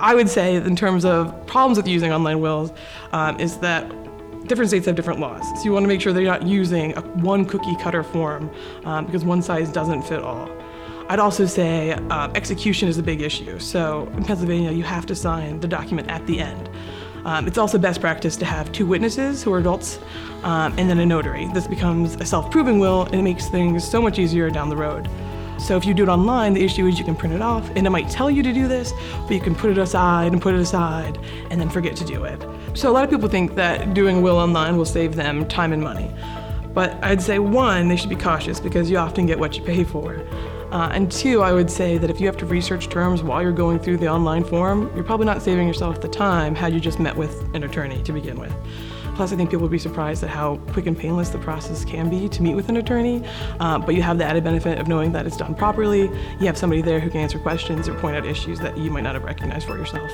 I would say, in terms of problems with using online wills, um, is that different states have different laws. So you want to make sure that you're not using a one cookie cutter form um, because one size doesn't fit all. I'd also say uh, execution is a big issue. So in Pennsylvania, you have to sign the document at the end. Um, it's also best practice to have two witnesses who are adults um, and then a notary. This becomes a self proving will and it makes things so much easier down the road. So if you do it online, the issue is you can print it off and it might tell you to do this, but you can put it aside and put it aside and then forget to do it. So a lot of people think that doing a will online will save them time and money. But I'd say one, they should be cautious because you often get what you pay for. Uh, and two, I would say that if you have to research terms while you're going through the online form, you're probably not saving yourself the time had you just met with an attorney to begin with. Plus, I think people would be surprised at how quick and painless the process can be to meet with an attorney. Uh, but you have the added benefit of knowing that it's done properly. You have somebody there who can answer questions or point out issues that you might not have recognized for yourself.